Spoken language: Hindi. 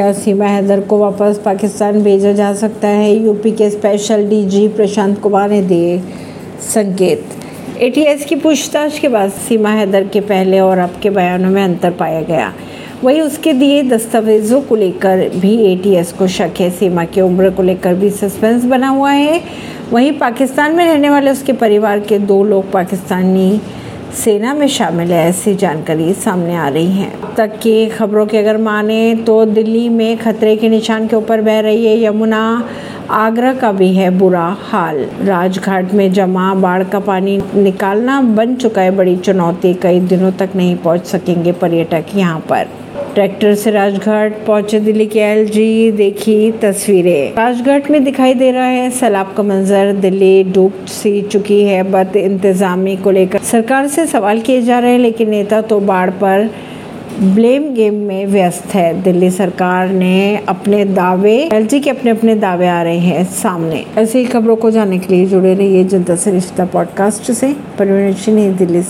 सीमा हैदर को वापस पाकिस्तान भेजा जा सकता है। यूपी के स्पेशल डीजी प्रशांत कुमार ने दिए संकेत। एटीएस की पूछताछ के बाद सीमा हैदर के पहले और अब के बयानों में अंतर पाया गया। वहीं उसके दिए दस्तावेजों को लेकर भी एटीएस को शक है। सीमा की उम्र को लेकर भी सस्पेंस बना हुआ है। वहीं पाकिस्तान में रहने वाले उसके परिवार के दो लोग पाकिस्तानी सेना में शामिल है, ऐसी जानकारी सामने आ रही है। तक की खबरों की अगर माने तो दिल्ली में खतरे के निशान के ऊपर बह रही है यमुना। आगरा का भी है बुरा हाल। राजघाट में जमा, बाढ़ का पानी निकालना बन चुका है बड़ी चुनौती। कई दिनों तक नहीं पहुँच सकेंगे पर्यटक यहाँ पर। ट्रैक्टर से राजघाट पहुँचे दिल्ली के एलजी, देखी तस्वीरें। राजघाट में दिखाई दे रहा है सैलाब का मंजर। दिल्ली डूब सी चुकी है, बद इंतजामी को लेकर सरकार से सवाल किए जा रहे हैं, लेकिन नेता तो बाढ़ पर ब्लेम गेम में व्यस्त है। दिल्ली सरकार ने अपने दावे, एलजी के अपने अपने दावे आ रहे हैं सामने। ऐसी ही खबरों को जानने के लिए जुड़े रहिए जनता से रिश्ता पॉडकास्ट से। परवीन दिल्ली से।